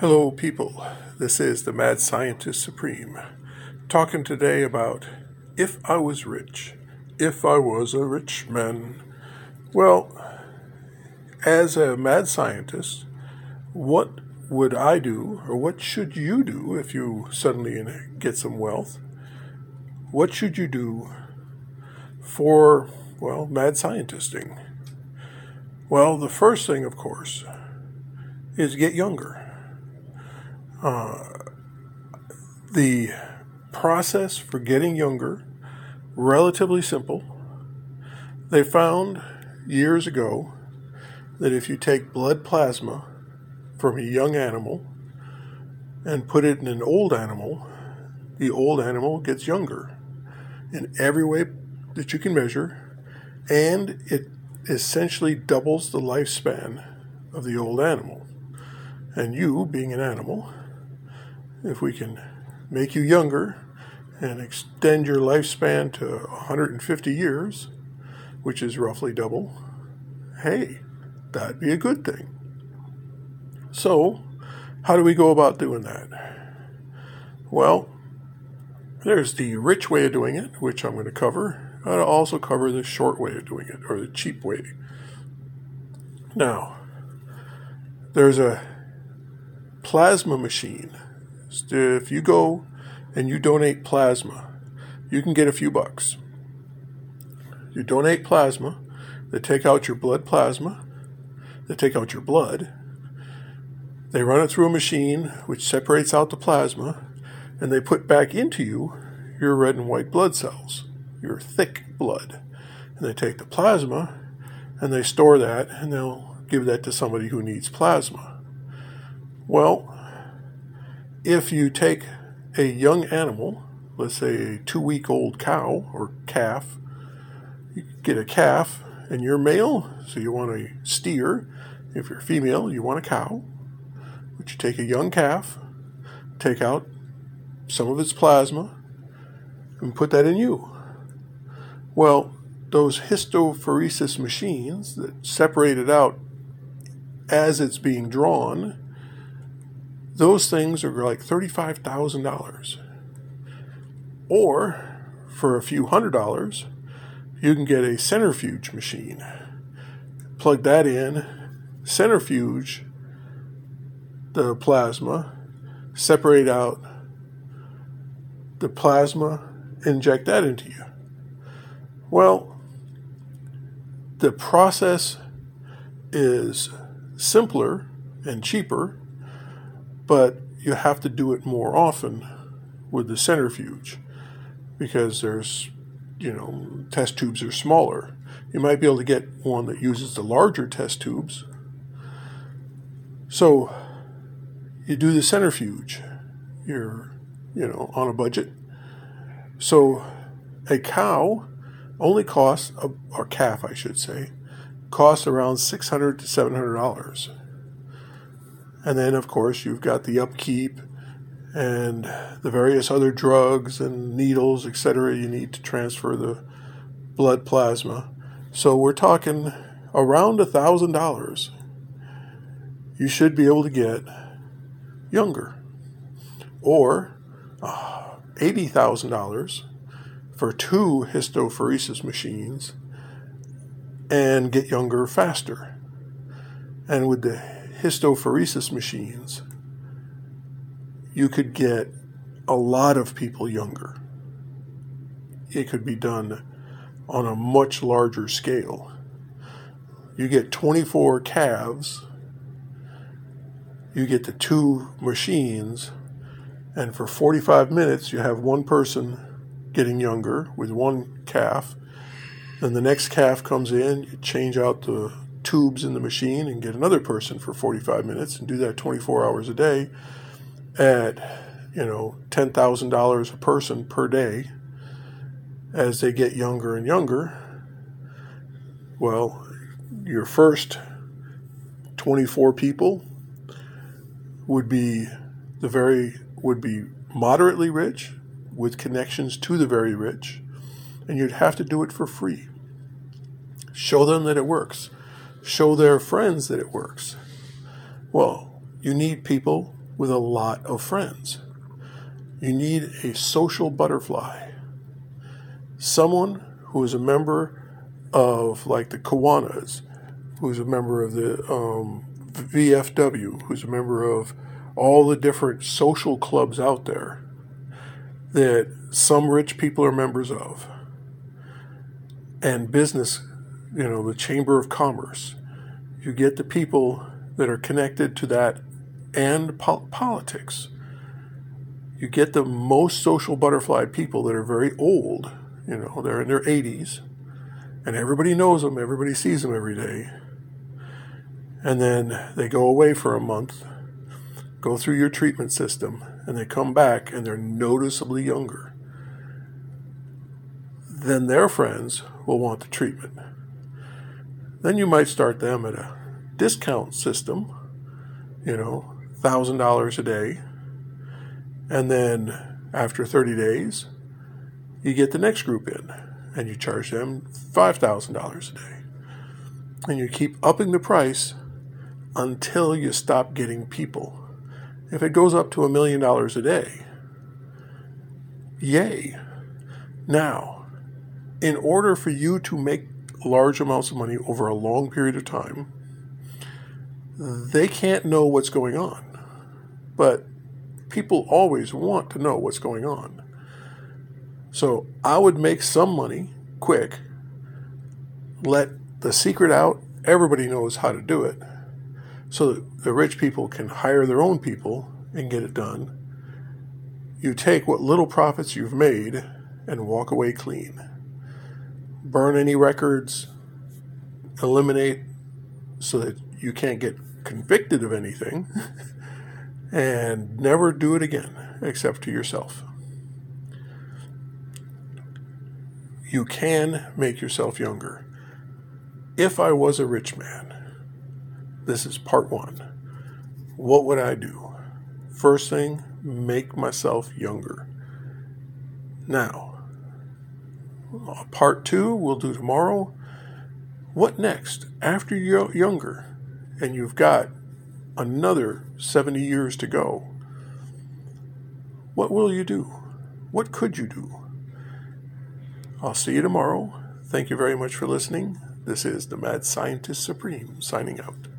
Hello, people. This is the Mad Scientist Supreme, talking today about if I was rich, if I was a rich man. Well, as a mad scientist, what would I do, or what should you do if you suddenly get some wealth? What should you do for, well, mad scientisting? Well, the first thing, of course, is get younger. Uh, the process for getting younger, relatively simple. They found years ago that if you take blood plasma from a young animal and put it in an old animal, the old animal gets younger in every way that you can measure, and it essentially doubles the lifespan of the old animal. And you, being an animal, if we can make you younger and extend your lifespan to 150 years, which is roughly double, hey, that'd be a good thing. So, how do we go about doing that? Well, there's the rich way of doing it, which I'm going to cover. I'll also cover the short way of doing it, or the cheap way. Now, there's a plasma machine. If you go and you donate plasma, you can get a few bucks. You donate plasma, they take out your blood plasma, they take out your blood, they run it through a machine which separates out the plasma, and they put back into you your red and white blood cells, your thick blood. And they take the plasma and they store that and they'll give that to somebody who needs plasma. Well, if you take a young animal, let's say a two week old cow or calf, you get a calf and you're male, so you want a steer. If you're female, you want a cow. But you take a young calf, take out some of its plasma, and put that in you. Well, those histopheresis machines that separate it out as it's being drawn, those things are like $35,000. Or for a few hundred dollars, you can get a centrifuge machine. Plug that in, centrifuge the plasma, separate out the plasma, inject that into you. Well, the process is simpler and cheaper, but you have to do it more often with the centrifuge because there's, you know, test tubes are smaller. You might be able to get one that uses the larger test tubes. So you do the centrifuge. You're, you know, on a budget. So a cow only costs, or calf, I should say, costs around six hundred to seven hundred dollars. And then, of course, you've got the upkeep and the various other drugs and needles, etc. You need to transfer the blood plasma. So we're talking around a thousand dollars. You should be able to get younger, or uh, $80,000 for two histopheresis machines and get younger faster. And with the histopheresis machines, you could get a lot of people younger. It could be done on a much larger scale. You get 24 calves you get the two machines, and for 45 minutes, you have one person getting younger with one calf. Then the next calf comes in, you change out the tubes in the machine and get another person for 45 minutes and do that 24 hours a day at, you know, $10,000 a person per day as they get younger and younger. Well, your first 24 people would be the very would be moderately rich with connections to the very rich, and you'd have to do it for free. Show them that it works. Show their friends that it works. Well, you need people with a lot of friends. You need a social butterfly. Someone who is a member of, like the Kiwanis, who's a member of the um, VFW, who's a member of all the different social clubs out there that some rich people are members of, and business, you know, the Chamber of Commerce. You get the people that are connected to that and po- politics. You get the most social butterfly people that are very old, you know, they're in their 80s, and everybody knows them, everybody sees them every day. And then they go away for a month, go through your treatment system, and they come back and they're noticeably younger. Then their friends will want the treatment. Then you might start them at a discount system, you know, $1,000 a day. And then after 30 days, you get the next group in and you charge them $5,000 a day. And you keep upping the price until you stop getting people. If it goes up to a million dollars a day, yay. Now, in order for you to make large amounts of money over a long period of time, they can't know what's going on. But people always want to know what's going on. So I would make some money quick, let the secret out, everybody knows how to do it, so that the rich people can hire their own people and get it done. You take what little profits you've made and walk away clean. Burn any records, eliminate so that you can't get convicted of anything, and never do it again except to yourself. You can make yourself younger. If I was a rich man, this is part one. What would I do? First thing, make myself younger. Now, part two we'll do tomorrow. What next? After you're younger and you've got another 70 years to go, what will you do? What could you do? I'll see you tomorrow. Thank you very much for listening. This is the Mad Scientist Supreme signing out.